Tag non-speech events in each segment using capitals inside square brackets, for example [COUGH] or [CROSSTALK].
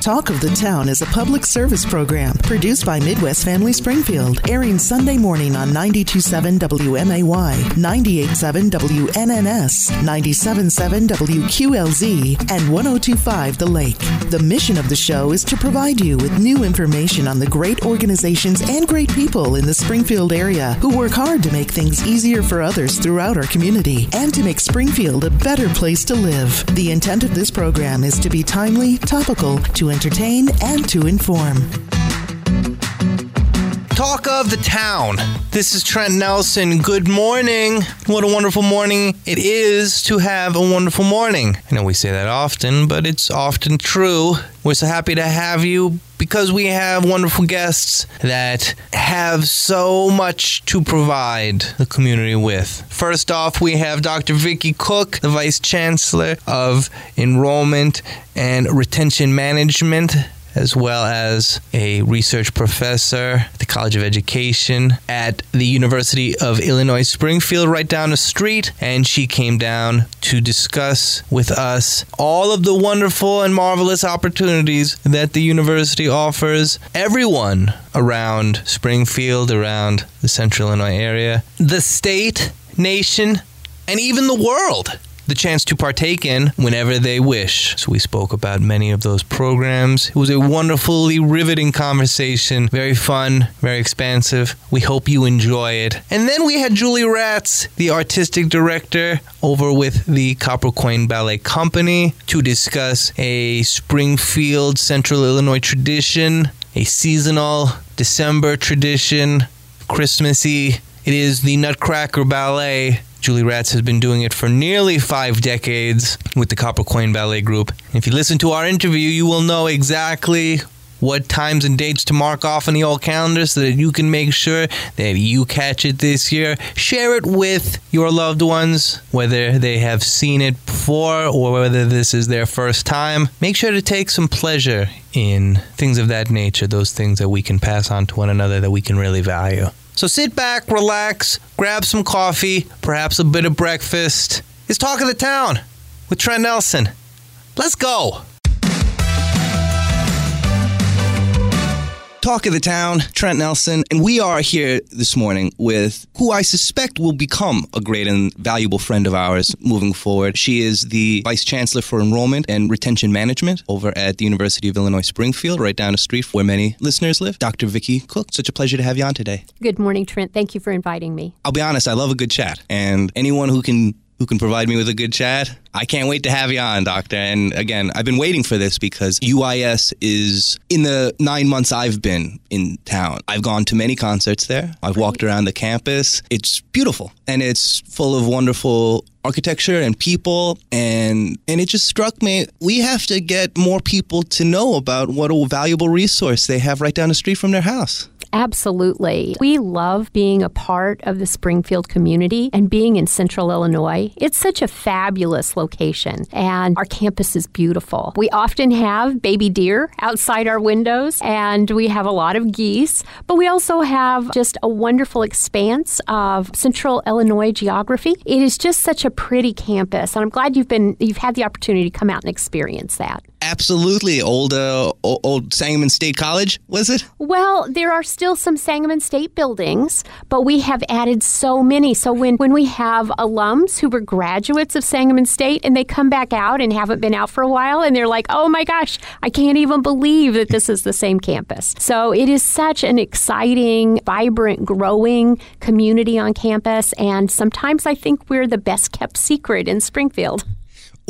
Talk of the Town is a public service program produced by Midwest Family Springfield, airing Sunday morning on 927 WMAY, 987 WNNS, 977 WQLZ, and 1025 The Lake. The mission of the show is to provide you with new information on the great organizations and great people in the Springfield area who work hard to make things easier for others throughout our community and to make Springfield a better place to live. The intent of this program is to be timely, topical, to entertain, and to inform. Talk of the town. This is Trent Nelson. Good morning. What a wonderful morning it is to have a wonderful morning. I know we say that often, but it's often true. We're so happy to have you because we have wonderful guests that have so much to provide the community with. First off, we have Dr. Vickie Cook, the Vice Chancellor of Enrollment and Retention Management as well as a research professor at the College of Education at the University of Illinois Springfield, right down the street. And she came down to discuss with us all of the wonderful and marvelous opportunities that the university offers everyone around Springfield, around the central Illinois area, the state, nation, and even the world the chance to partake in whenever they wish. So we spoke about many of those programs. It was a wonderfully riveting conversation, very fun, very expansive. We hope you enjoy it. And then we had Julie Ratz, the artistic director over with the Copper Coin Ballet Company to discuss a Springfield, Central Illinois tradition, a seasonal December tradition, Christmassy. It is the Nutcracker Ballet Julie Ratz has been doing it for nearly five decades with the Copper Coin Ballet Group. If you listen to our interview, you will know exactly what times and dates to mark off on the old calendar so that you can make sure that you catch it this year. Share it with your loved ones, whether they have seen it before or whether this is their first time. Make sure to take some pleasure in things of that nature, those things that we can pass on to one another that we can really value. So sit back, relax, grab some coffee, perhaps a bit of breakfast. It's Talk of the Town with Trent Nelson. Let's go. Talk of the Town, Trent Nelson, and we are here this morning with who I suspect will become a great and valuable friend of ours moving forward. She is the Vice Chancellor for Enrollment and Retention Management over at the University of Illinois Springfield, right down the street where many listeners live. Dr. Vickie Cook, such a pleasure to have you on today. Good morning, Trent. Thank you for inviting me. I'll be honest, I love a good chat, and anyone who can who can provide me with a good chat. I can't wait to have you on, Doctor. And again, I've been waiting for this because UIS is in the nine months I've been in town. I've gone to many concerts there. I've walked around the campus. It's beautiful and it's full of wonderful architecture and people and and it just struck me we have to get more people to know about what a valuable resource they have right down the street from their house Absolutely. We love being a part of the Springfield community and being in central Illinois. It's such a fabulous location, and our campus is beautiful. We often have baby deer outside our windows, and we have a lot of geese, but we also have just a wonderful expanse of central Illinois geography. It is just such a pretty campus, and I'm glad you've been you've had the opportunity to come out and experience that. Absolutely. Old, uh, old Sangamon State College, was it? Well, there are still some Sangamon State buildings, but we have added so many. So when, when we have alums who were graduates of Sangamon State and they come back out and haven't been out for a while and they're like, oh my gosh, I can't even believe that this is the same campus. So it is such an exciting, vibrant, growing community on campus. And sometimes I think we're the best kept secret in Springfield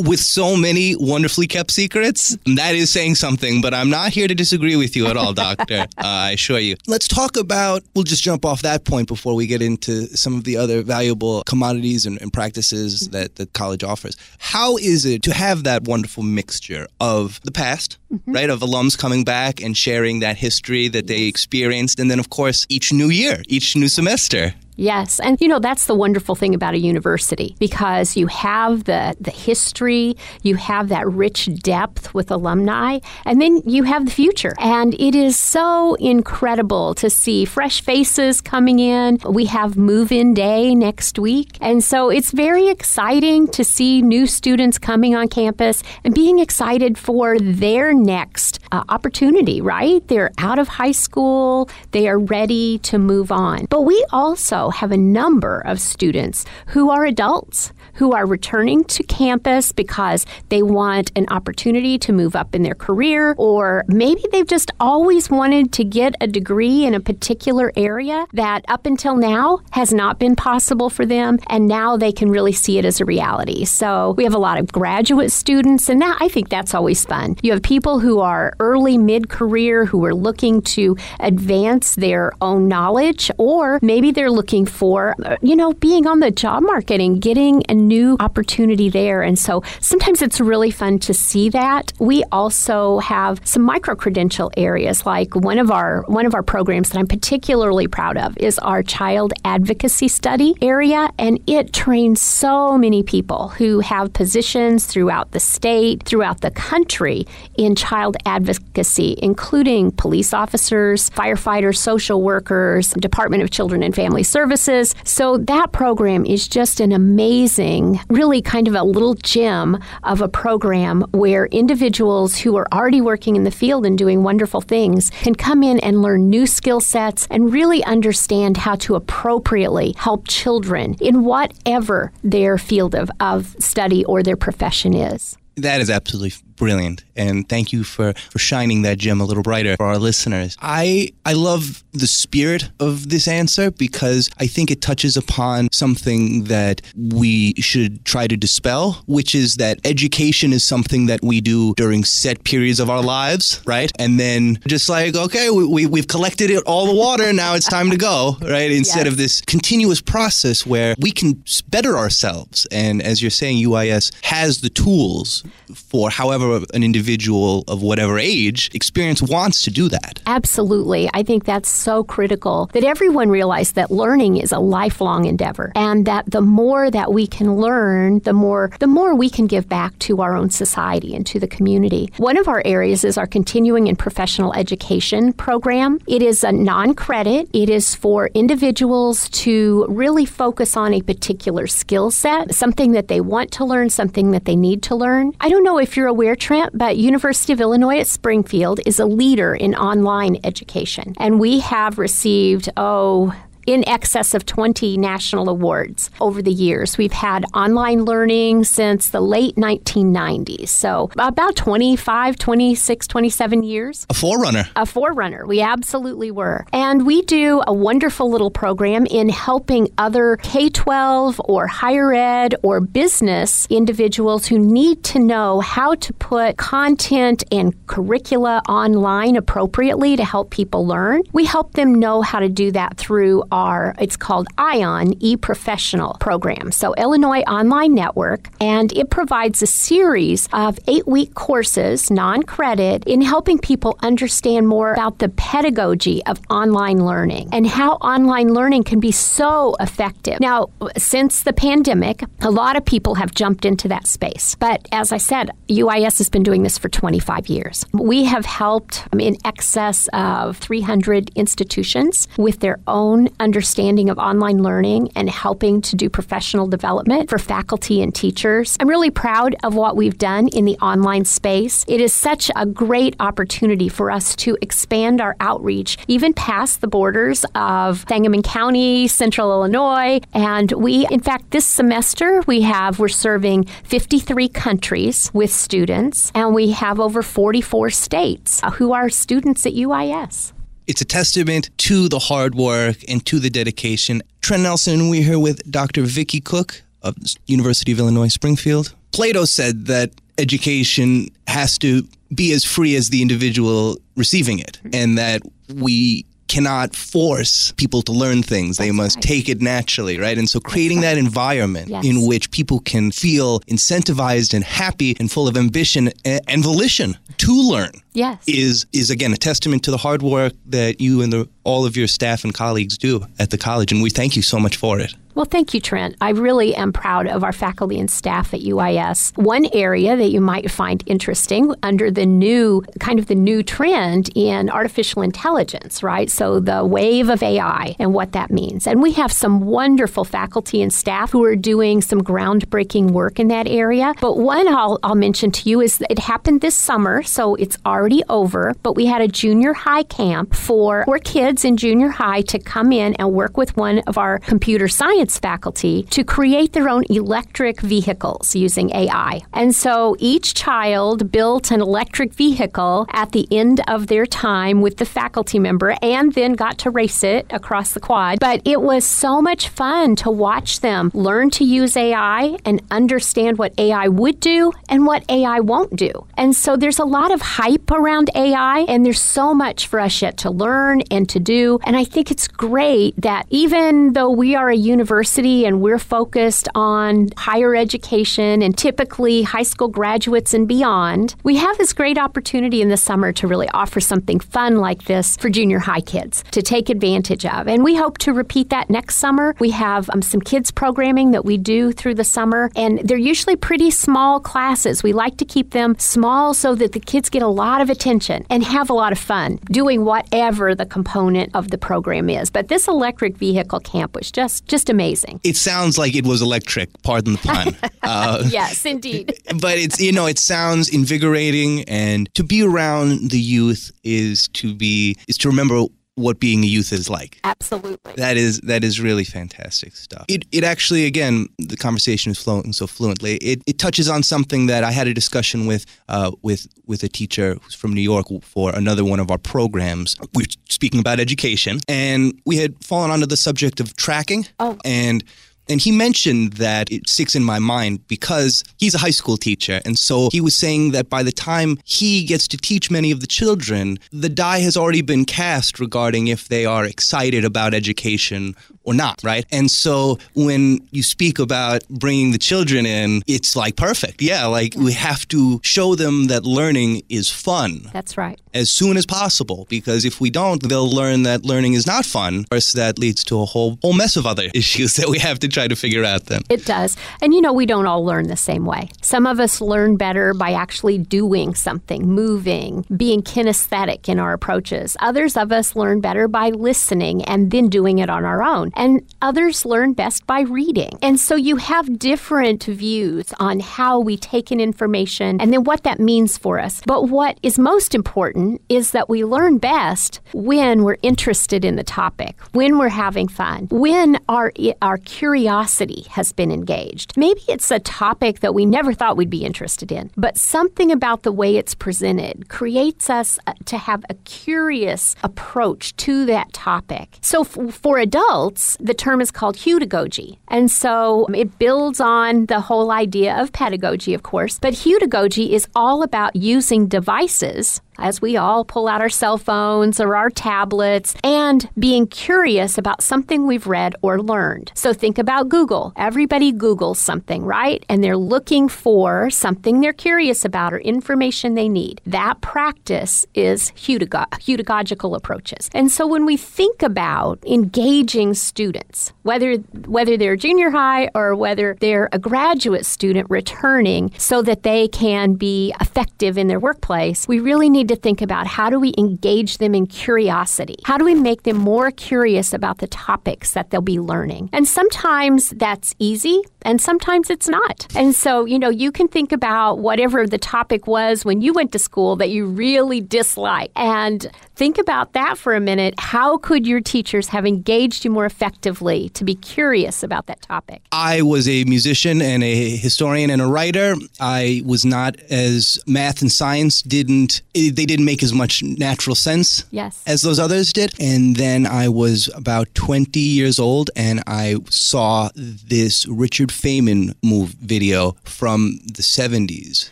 with so many wonderfully kept secrets, that is saying something, but I'm not here to disagree with you at all, Doctor. [LAUGHS] uh, I assure you. Let's talk about, we'll just jump off that point before we get into some of the other valuable commodities and, and practices that the college offers. How is it to have that wonderful mixture of the past, mm-hmm. right, of alums coming back and sharing that history that they experienced, and then, of course, each new year, each new semester? Yes. And you know, that's the wonderful thing about a university because you have the, the history, you have that rich depth with alumni, and then you have the future. And it is so incredible to see fresh faces coming in. We have move in day next week. And so it's very exciting to see new students coming on campus and being excited for their next uh, opportunity, right? They're out of high school, they are ready to move on. But we also have a number of students who are adults who are returning to campus because they want an opportunity to move up in their career, or maybe they've just always wanted to get a degree in a particular area that up until now has not been possible for them, and now they can really see it as a reality. So we have a lot of graduate students, and that, I think that's always fun. You have people who are early mid career who are looking to advance their own knowledge, or maybe they're looking for, uh, you know, being on the job market and getting a new opportunity there. And so sometimes it's really fun to see that. We also have some micro credential areas like one of our one of our programs that I'm particularly proud of is our child advocacy study area and it trains so many people who have positions throughout the state, throughout the country in child advocacy, including police officers, firefighters, social workers, Department of Children and Family Services. So that program is just an amazing really kind of a little gem of a program where individuals who are already working in the field and doing wonderful things can come in and learn new skill sets and really understand how to appropriately help children in whatever their field of, of study or their profession is. That is absolutely brilliant. And thank you for for shining that gem a little brighter for our listeners. I i love the spirit of this answer because i think it touches upon something that we should try to dispel which is that education is something that we do during set periods of our lives right? And then just like okay we, we, have collected it all the water now it's time to go right? Instead yes. of this continuous process where we can better ourselves. And as you're saying uis has the tools for however an individual of whatever age experience wants to do that. Absolutely. I think that's so critical that everyone realize that learning is a lifelong endeavor and that the more that we can learn, the more the more we can give back to our own society and to the community. One of our areas is our continuing and professional education program. It is a non-credit. It is for individuals to really focus on a particular skill set, something that they want to learn, something that they need to learn. I don't know if you're aware Trent, but University of Illinois at Springfield is a leader in online education. And we have received, oh, in excess of 20 national awards over the years. We've had online learning since the late 1990s, so about 25, 26, 27 years. A forerunner. A forerunner. We absolutely were. And we do a wonderful little program in helping other K 12 or higher ed or business individuals who need to know how to put content and curricula online appropriately to help people learn. We help them know how to do that through are, it's called ION e-professional program. So Illinois Online Network, and it provides a series of eight week courses, non credit, in helping people understand more about the pedagogy of online learning and how online learning can be so effective. Now, since the pandemic, a lot of people have jumped into that space. But as I said, UIS has been doing this for 25 years. We have helped um, in excess of 300 institutions with their own understanding of online learning and helping to do professional development for faculty and teachers. I'm really proud of what we've done in the online space. It is such a great opportunity for us to expand our outreach even past the borders of Sangamon County, Central Illinois, and we in fact this semester we have we're serving 53 countries with students and we have over 44 states uh, who are students at UIS it's a testament to the hard work and to the dedication. Trent Nelson, we're here with Dr. Vickie Cook of University of Illinois Springfield. Plato said that education has to be as free as the individual receiving it, mm-hmm. and that we cannot force people to learn things. they must right. take it naturally, right? And so creating that environment Yes. in which people can feel incentivized and happy and full of ambition and volition to learn Yes. is is again a testament to the hard work that you and the, all of your staff and colleagues do at the college, and we thank you so much for it. Well, thank you, Trent. I really am proud of our faculty and staff at UIS. One area that you might find interesting under the new kind of the new trend in artificial intelligence, right? So the wave of AI and what that means. And we have some wonderful faculty and staff who are doing some groundbreaking work in that area. But one I'll, I'll mention to you is that it happened this summer, so it's already over, but we had a junior high camp for, for kids in junior high to come in and work with one of our computer science faculty to create their own electric vehicles using AI. And so each child built an electric vehicle at the end of their time with the faculty member and then got to race it across the quad. But it was so much fun to watch them learn to use AI and understand what AI would do and what AI won't do. And so there's a lot of hype around AI, and there's so much for us yet to learn and to do. And I think it's great that even though we are a university and we're focused on higher education and typically high school graduates and beyond, we have this great opportunity in the summer to really offer something fun like this for junior high kids to take advantage of. And we hope to repeat that next summer. We have um, some kids programming that we do through the summer, and they're usually pretty small classes. We like to keep them small so that the kids get a lot of attention and have a lot of fun doing whatever the component of the program is. But this electric vehicle camp was just just amazing. It sounds like it was electric, pardon the pun. [LAUGHS] uh, Yes, indeed. but it's you know it sounds invigorating and to be around the youth is to be is to remember what being a youth is like Absolutely. that is that is really fantastic stuff it it actually again the conversation is flowing so fluently it, it touches on something that i had a discussion with uh, with with a teacher who's from new york for another one of our programs we we're speaking about education and we had fallen onto the subject of tracking Oh. and and he mentioned that it sticks in my mind because he's a high school teacher. And so he was saying that by the time he gets to teach many of the children, the die has already been cast regarding if they are excited about education or not, right? And so when you speak about bringing the children in, it's like perfect. Yeah, like we have to show them that learning is fun That's right. as soon as possible because if we don't they'll learn that learning is not fun of course that leads to a whole whole mess of other [LAUGHS] issues that we have to try to figure out then It does. And you know, we don't all learn the same way. Some of us learn better by actually doing something, moving, being kinesthetic in our approaches. Others of us learn better by listening and then doing it on our own. And others learn best by reading. And so you have different views on how we take in information and then what that means for us. But what is most important is that we learn best when we're interested in the topic, when we're having fun, when our our curiosity has been engaged. Maybe it's a topic that we never thought we'd be interested in, but something about the way it's presented creates us uh, to have a curious approach to that topic. So f- for adults, the term is called heutagogy. And so it builds on the whole idea of pedagogy, of course, but heutagogy is all about using devices as we all pull out our cell phones or our tablets and being curious about something we've read or learned. So think about Google. Everybody Googles something, right? And they're looking for something they're curious about or information they need. That practice is heutagogical approaches. And so when we think about engaging students, whether whether they're junior high or whether they're a graduate student returning so that they can be effective in their workplace, we really need to think about how do we engage them in curiosity? How do we make them more curious about the topics that they'll be learning? And sometimes that's easy and sometimes it's not. And so, you know, you can think about whatever the topic was when you went to school that you really dislike and think about that for a minute. How could your teachers have engaged you more effectively to be curious about that topic? I was a musician and a historian and a writer. I was not as math and science didn't didn't make as much natural sense Yes. as those others did. And then I was about 20 years old and I saw this Richard Feynman move video from the 70s.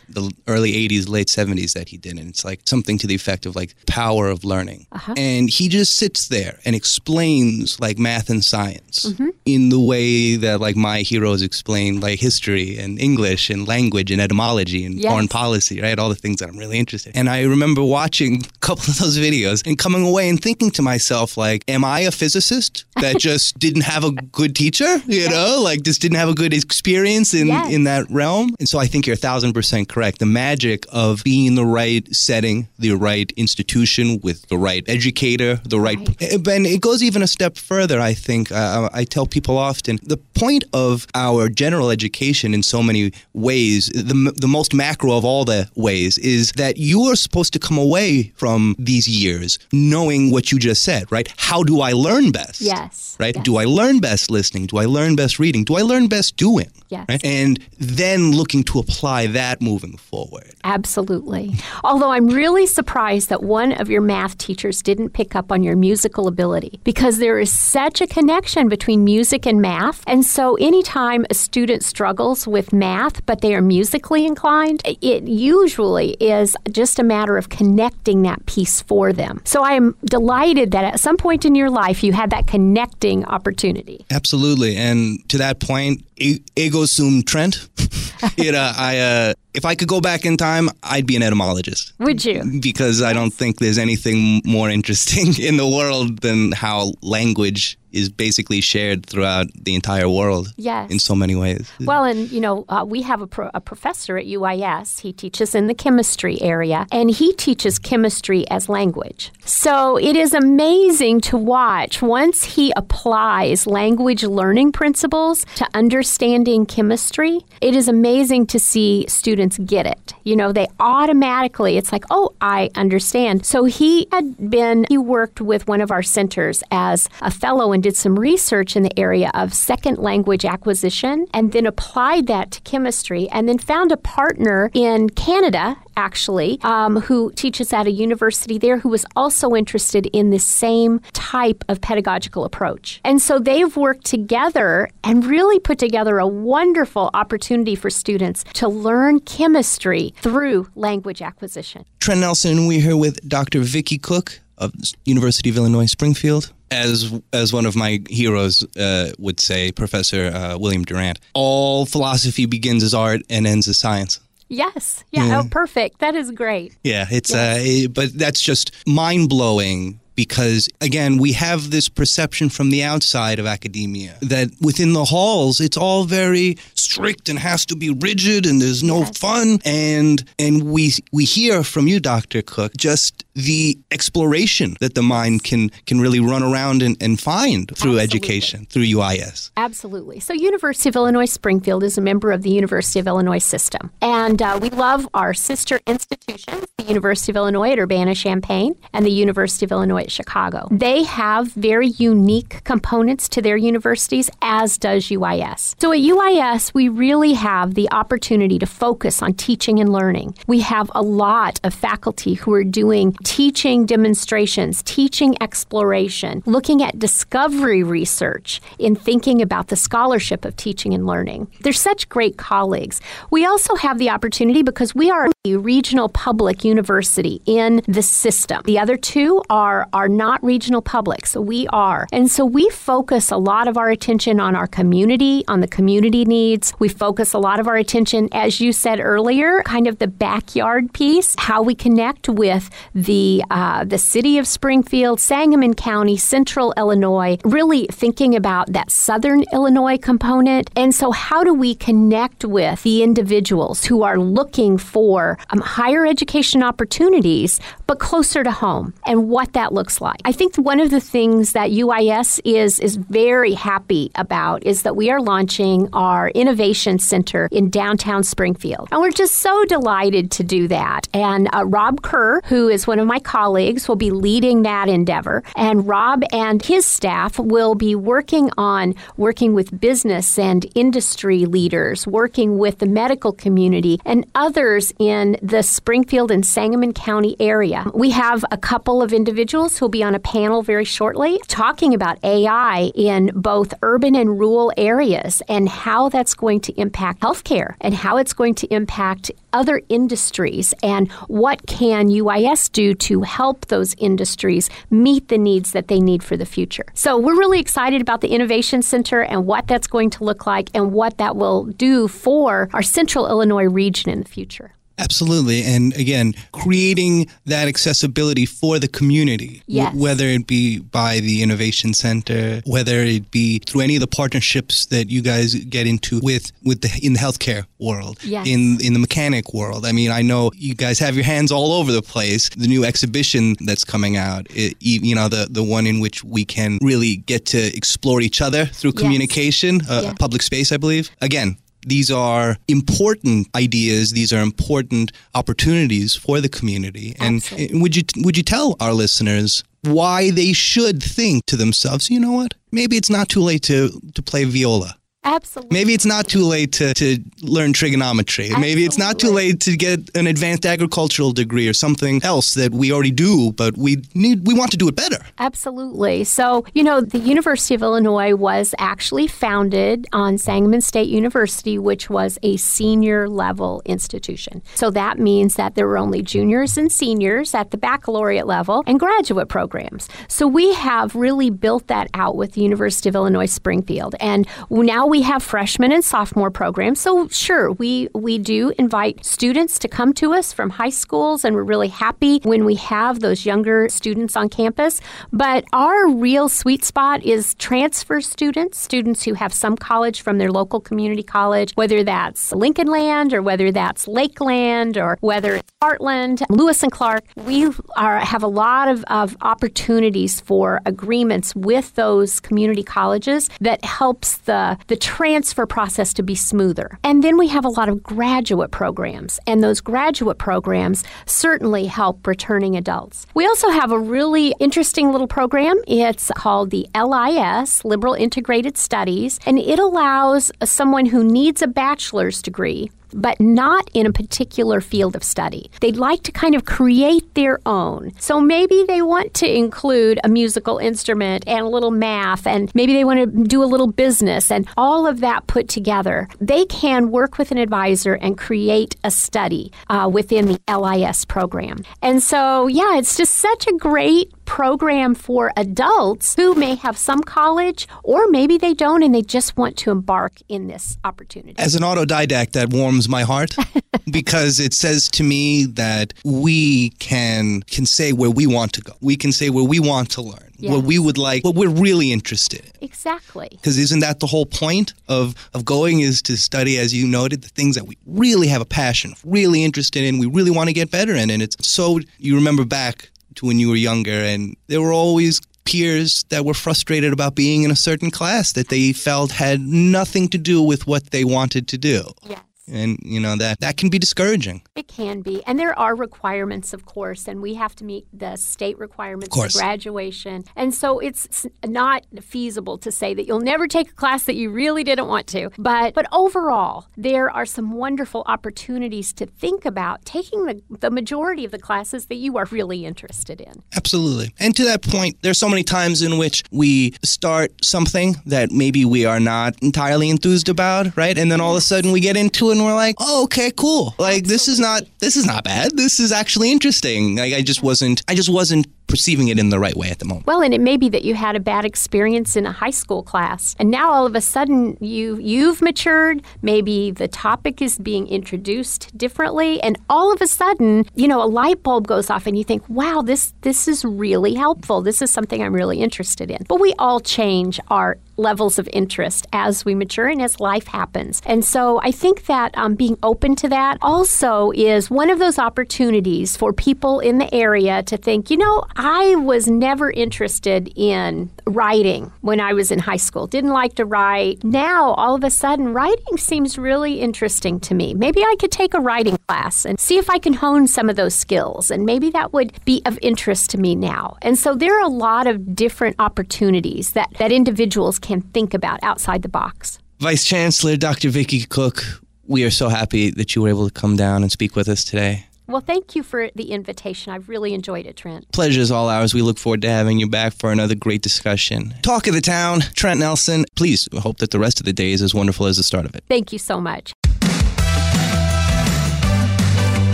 the early 80s, late 70s that he did. And it's like something to the effect of like power of learning. Uh-huh. And he just sits there and explains like math and science Mm-hmm. in the way that like my heroes explain like history and English and language and etymology and Yes. foreign policy, right? All the things that I'm really interested in. And I remember watching a couple of those videos and coming away and thinking to myself, like, am I a physicist that [LAUGHS] just didn't have a good teacher? You know, like just didn't have a good experience in, Yes. in that realm? And so I think you're a thousand percent correct. The magic of being in the right setting, the right institution with the right educator, the right. And it goes even a step further, I think. Uh, I tell people often the point of our general education in so many ways, the, the most macro of all the ways, is that you are supposed to come away from these years knowing what you just said, right? How do I learn best? Yes, Right? yes. Do I learn best listening? Do I learn best reading? Do I learn best doing? Yes. Right? And then looking to apply that moving forward. Absolutely. Although I'm really surprised that one of your math teachers didn't pick up on your musical ability because there is such a connection between music and math. And so anytime a student struggles with math but they are musically inclined, it usually is just a matter of connecting that piece for them. So I am delighted that at some point in your life you had that connecting opportunity. Absolutely. And to that point, ego sum Trent. [LAUGHS] you know, I uh, if I could go back in time, I'd be an etymologist. Would you? Because I don't think there's anything more interesting [LAUGHS] in the world than how language is basically shared throughout the entire world. Yes. In so many ways. Well, and you know, uh, we have a, pro- a professor at UIS. He teaches in the chemistry area, and he teaches chemistry as language. So it is amazing to watch once he applies language learning principles to understanding chemistry. It is amazing to see students get it. You know, they automatically, it's like, oh, I understand. So he had been, he worked with one of our centers as a fellow and did some research in the area of second language acquisition and then applied that to chemistry and then found a partner in Canada actually, um, who teaches at a university there, who was also interested in the same type of pedagogical approach. And so they've worked together and really put together a wonderful opportunity for students to learn chemistry through language acquisition. Trent Nelson, we're here with Dr. Vickie Cook of University of Illinois Springfield. As as one of my heroes uh, would say, Professor uh, William Durant, all philosophy begins as art and ends as science. Yes. Yeah. Oh, perfect. That is great. Yeah, it's uh, it- but that's just mind blowing because again, we have this perception from the outside of academia that within the halls it's all very strict and has to be rigid and there's no fun and and we we hear from you Dr. Cook just the exploration that the mind can can really run around and, and find through Absolutely. education through UIS. Absolutely. So, University of Illinois Springfield is a member of the University of Illinois system. And uh, we love our sister institutions, the University of Illinois at Urbana Champaign and the University of Illinois at Chicago. They have very unique components to their universities, as does UIS. So, at UIS, we really have the opportunity to focus on teaching and learning. We have a lot of faculty who are doing teaching demonstrations, teaching exploration, looking at discovery research in thinking about the scholarship of teaching and learning. They're such great colleagues. We also have the opportunity because we are regional public university in the system. The other two are are not regional public, so we are. And so we focus a lot of our attention on our community, on the community needs. We focus a lot of our attention as you said earlier, kind of the backyard piece, how we connect with the uh, the city of Springfield, Sangamon County, Central Illinois, really thinking about that Southern Illinois component. And so, how do we connect with the individuals who are looking for um, higher education opportunities, but closer to home, and what that looks like? I think one of the things that UIS is is very happy about is that we are launching our innovation center in downtown Springfield, and we're just so delighted to do that. And uh, Rob Kerr, who is one of my colleagues, will be leading that endeavor. And Rob and his staff will be working on working with business and industry leaders, working with the medical community and others in in the Springfield and Sangamon County area. We have a couple of individuals who'll be on a panel very shortly talking about AI in both urban and rural areas and how that's going to impact healthcare and how it's going to impact other industries and what can UIS do to help those industries meet the needs that they need for the future. So we're really excited about the Innovation Center and what that's going to look like and what that will do for our Central Illinois region in the future. Absolutely. And again, creating that accessibility for the community, yes. w- whether it be by the Innovation Center, whether it be through any of the partnerships that you guys get into with, with the, in the healthcare world, yes. in, in the mechanic world. I mean, I know you guys have your hands all over the place. The new exhibition that's coming out, it, you know, the, the one in which we can really get to explore each other through communication, yes. uh, public space, I believe. Again, these are important ideas. These are important opportunities for the community. And Absolutely. would you would you tell our listeners why they should think to themselves, you know what? Maybe it's not too late to to play viola. Absolutely. Maybe it's not too late to, to learn trigonometry. Absolutely. Maybe it's not too late to get an advanced agricultural degree or something else that we already do, but we need we want to do it better. Absolutely. So, you know, the University of Illinois was actually founded on Sangamon State University, which was a senior level institution. So that means that there were only juniors and seniors at the baccalaureate level and graduate programs. So we have really built that out with the University of Illinois Springfield. And now we have freshman and sophomore programs. So sure, we we do invite students to come to us from high schools and we're really happy when we have those younger students on campus. But our real sweet spot is transfer students, students who have some college from their local community college, whether that's Lincoln Land or whether that's Lakeland or whether Heartland, Lewis and Clark. We are, have a lot of, of opportunities for agreements with those community colleges that helps the, the transfer process to be smoother. And then we have a lot of graduate programs, and those graduate programs certainly help returning adults. We also have a really interesting little program. It's called the LIS, Liberal Integrated Studies, and it allows someone who needs a bachelor's degree but not in a particular field of study. They'd like to kind of create their own. So maybe they want to include a musical instrument and a little math, and maybe they want to do a little business and all of that put together. They can work with an advisor and create a study uh, within the LIS program. And so, yeah, it's just such a great program for adults who may have some college or maybe they don't and they just want to embark in this opportunity. As an autodidact, that warms my heart [LAUGHS] because it says to me that we can can say where we want to go. We can say where we want to learn. Yes. What we would like, what we're really interested in. Exactly. Because isn't that the whole point of, of going is to study, as you noted, the things that we really have a passion, really interested in, we really want to get better in. And it's so, you remember back to when you were younger, and there were always peers that were frustrated about being in a certain class that they felt had nothing to do with what they wanted to do. Yes. And you know that that can be discouraging. It can be. And there are requirements, of course, and we have to meet the state requirements for graduation. And so it's not feasible to say that you'll never take a class that you really didn't want to. But but overall, there are some wonderful opportunities to think about taking the, the majority of the classes that you are really interested in. Absolutely. And to that point, there's so many times in which we start something that maybe we are not entirely enthused about, right? And then all of a sudden we get into it and we're like, oh, okay, cool. Like this is not this is not bad. This is actually interesting. Like I just wasn't I just wasn't perceiving it in the right way at the moment. Well, and it may be that you had a bad experience in a high school class, and now all of a sudden you you've matured. Maybe the topic is being introduced differently, and all of a sudden, you know, a light bulb goes off, and you think, "Wow, this this is really helpful. This is something I'm really interested in." But we all change our levels of interest as we mature and as life happens. And so I think that um, being open to that also is one of those opportunities for people in the area to think, you know, I was never interested in writing when I was in high school, didn't like to write. Now, all of a sudden, writing seems really interesting to me. Maybe I could take a writing class and see if I can hone some of those skills, and maybe that would be of interest to me now. And so there are a lot of different opportunities that, that individuals can think about outside the box. Vice Chancellor Dr. Vickie Cook, We are so happy that you were able to come down and speak with us today. Well, thank you for the invitation. I've really enjoyed it, Trent. Pleasure is all ours. We look forward to having you back for another great discussion. Talk of the town, Trent Nelson. Please hope that the rest of the day is as wonderful as the start of it. Thank you so much.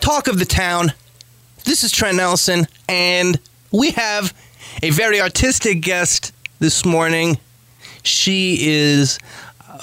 Talk of the town. This is Trent Nelson, and we have a very artistic guest this morning. She is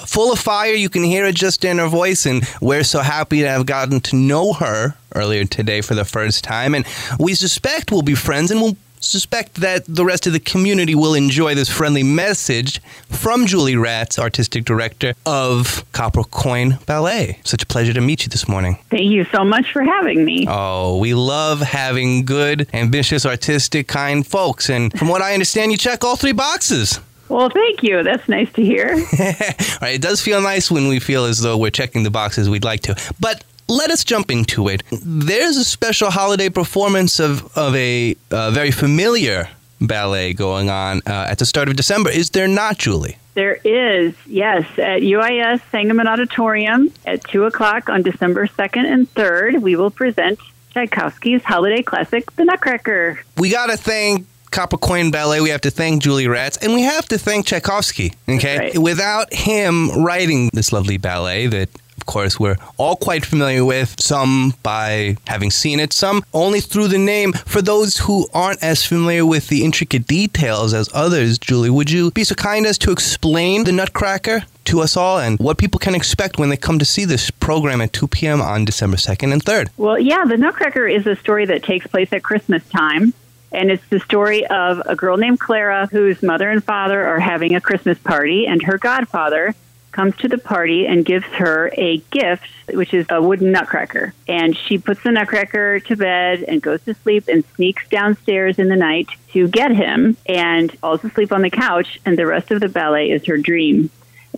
full of fire. You can hear it just in her voice, and we're so happy to have gotten to know her earlier today for the first time. And we suspect we'll be friends, and we'll suspect that the rest of the community will enjoy this friendly message from Julie Ratz, artistic director of Copper Coin Ballet. Such a pleasure to meet you this morning. Thank you so much for having me. Oh, we love having good, ambitious, artistic, kind folks. And from what I understand, you check all three boxes. Well, thank you. That's nice to hear. [LAUGHS] right, it does feel nice when we feel as though we're checking the boxes we'd like to. But let us jump into it. There's a special holiday performance of, of a uh, very familiar ballet going on uh, at the start of December. Is there not, Julie? There is, yes, at UIS Sangamon Auditorium at 2 o'clock on December 2nd and 3rd, we will present Tchaikovsky's holiday classic, The Nutcracker. We got to thank Copper Coin Ballet, we have to thank Julie Ratz, and we have to thank Tchaikovsky. Okay, right. without him writing this lovely ballet that. Of course, we're all quite familiar with, some by having seen it, some only through the name. For those who aren't as familiar with the intricate details as others, Julie, would you be so kind as to explain the Nutcracker to us all and what people can expect when they come to see this program at 2 p.m. on December 2nd and 3rd? Well, yeah, The Nutcracker is a story that takes place at Christmas time. And it's the story of a girl named Clara whose mother and father are having a Christmas party, and her godfather comes to the party and gives her a gift, which is a wooden nutcracker. And she puts the nutcracker to bed and goes to sleep and sneaks downstairs in the night to get him and falls asleep on the couch. And the rest of the ballet is her dream.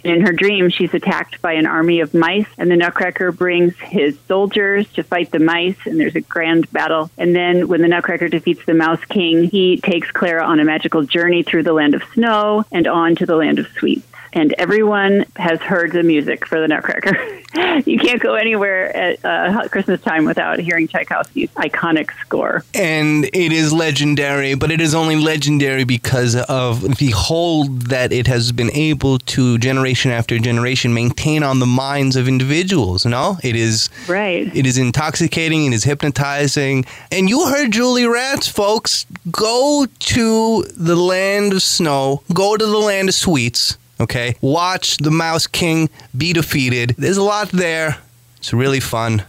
In her dream, she's attacked by an army of mice, and the Nutcracker brings his soldiers to fight the mice, and there's a grand battle. And then, when the Nutcracker defeats the Mouse King, he takes Clara on a magical journey through the land of snow and on to the land of sweets and everyone has heard the music for the Nutcracker. [LAUGHS] you can't go anywhere at uh, Christmas time without hearing Tchaikovsky's iconic score. And it is legendary, but it is only legendary because of the hold that it has been able to, generation after generation, maintain on the minds of individuals. No, it is right. It is intoxicating. It is hypnotizing. And you heard Julie Ratz, folks. Go to the land of snow. Go to the land of sweets Okay? Watch the Mouse King be defeated. There's a lot there. It's really fun.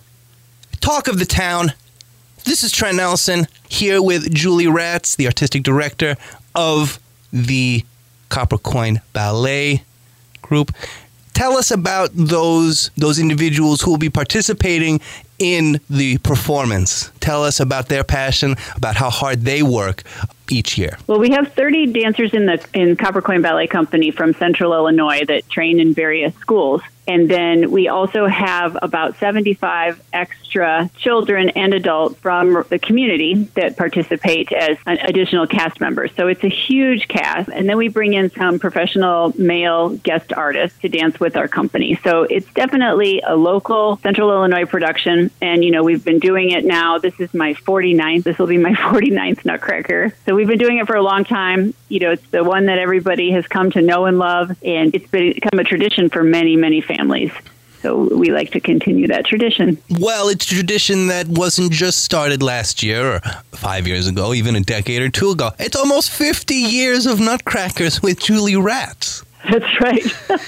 Talk of the town. This is Trent Nelson here with Julie Ratz, the artistic director of the Copper Coin Ballet Group. Tell us about those those individuals who will be participating in the performance. Tell us about their passion, about how hard they work each year. Well, we have 30 dancers in the in Copper Coin Ballet Company from Central Illinois that train in various schools. And then we also have about 75 extra children and adults from the community that participate as additional cast members. So it's a huge cast. And then we bring in some professional male guest artists to dance with our company. So it's definitely a local Central Illinois production. And, you know, we've been doing it now. This is my 49th. This will be my [LAUGHS] 49th Nutcracker. So we've been doing it for a long time. You know, it's the one that everybody has come to know and love. And it's become a tradition for many, many families families. So we like to continue that tradition. Well, it's a tradition that wasn't just started last year or five years ago, even a decade or two ago. It's almost 50 years of Nutcrackers with Julie Ratz. That's right. [LAUGHS]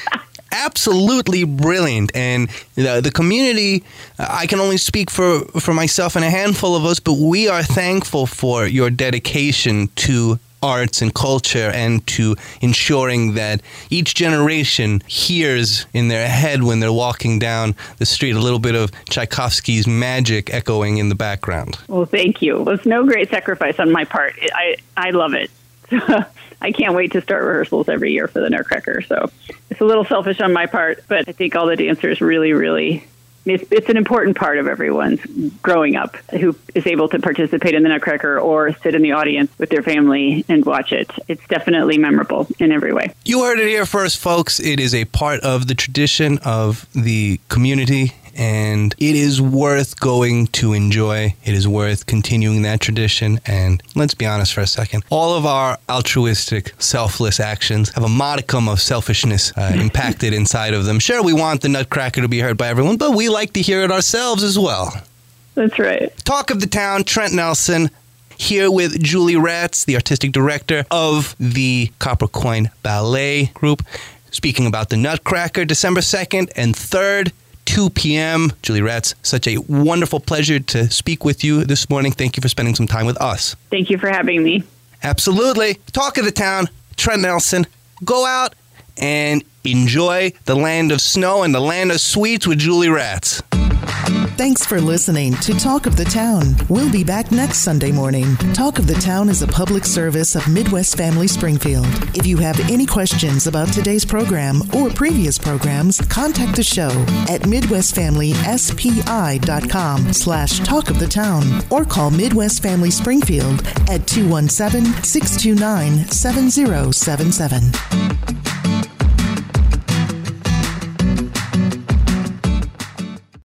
absolutely brilliant and the, the community i can only speak for, for myself and a handful of us but we are thankful for your dedication to arts and culture and to ensuring that each generation hears in their head when they're walking down the street a little bit of Tchaikovsky's magic echoing in the background. Well, thank you. It's no great sacrifice on my part. I, I love it. [LAUGHS] I can't wait to start rehearsals every year for the Nutcracker. So it's a little selfish on my part, but I think all the dancers really, really it's, it's an important part of everyone's growing up who is able to participate in the Nutcracker or sit in the audience with their family and watch it. It's definitely memorable in every way. You heard it here first, folks. It is a part of the tradition of the community and it is worth going to enjoy. It is worth continuing that tradition. And let's be honest for a second all of our altruistic, selfless actions have a modicum of selfishness uh, [LAUGHS] impacted inside of them. Sure, we want the Nutcracker to be heard by everyone, but we like to hear it ourselves as well. That's right. Talk of the town, Trent Nelson. Here with Julie Ratz, the artistic director of the Copper Coin Ballet Group, speaking about the Nutcracker, December 2nd and 3rd. 2 p.m. Julie Ratz, such a wonderful pleasure to speak with you this morning. Thank you for spending some time with us. Thank you for having me. Absolutely. Talk of the town, Trent Nelson. Go out and enjoy the land of snow and the land of sweets with Julie Ratz. Thanks for listening to Talk of the Town. We'll be back next Sunday morning. Talk of the Town is a public service of Midwest Family Springfield. If you have any questions about today's program or previous programs, contact the show at midwestfamilyspi.com slash talk of the town or call Midwest Family Springfield at 217 629 7077.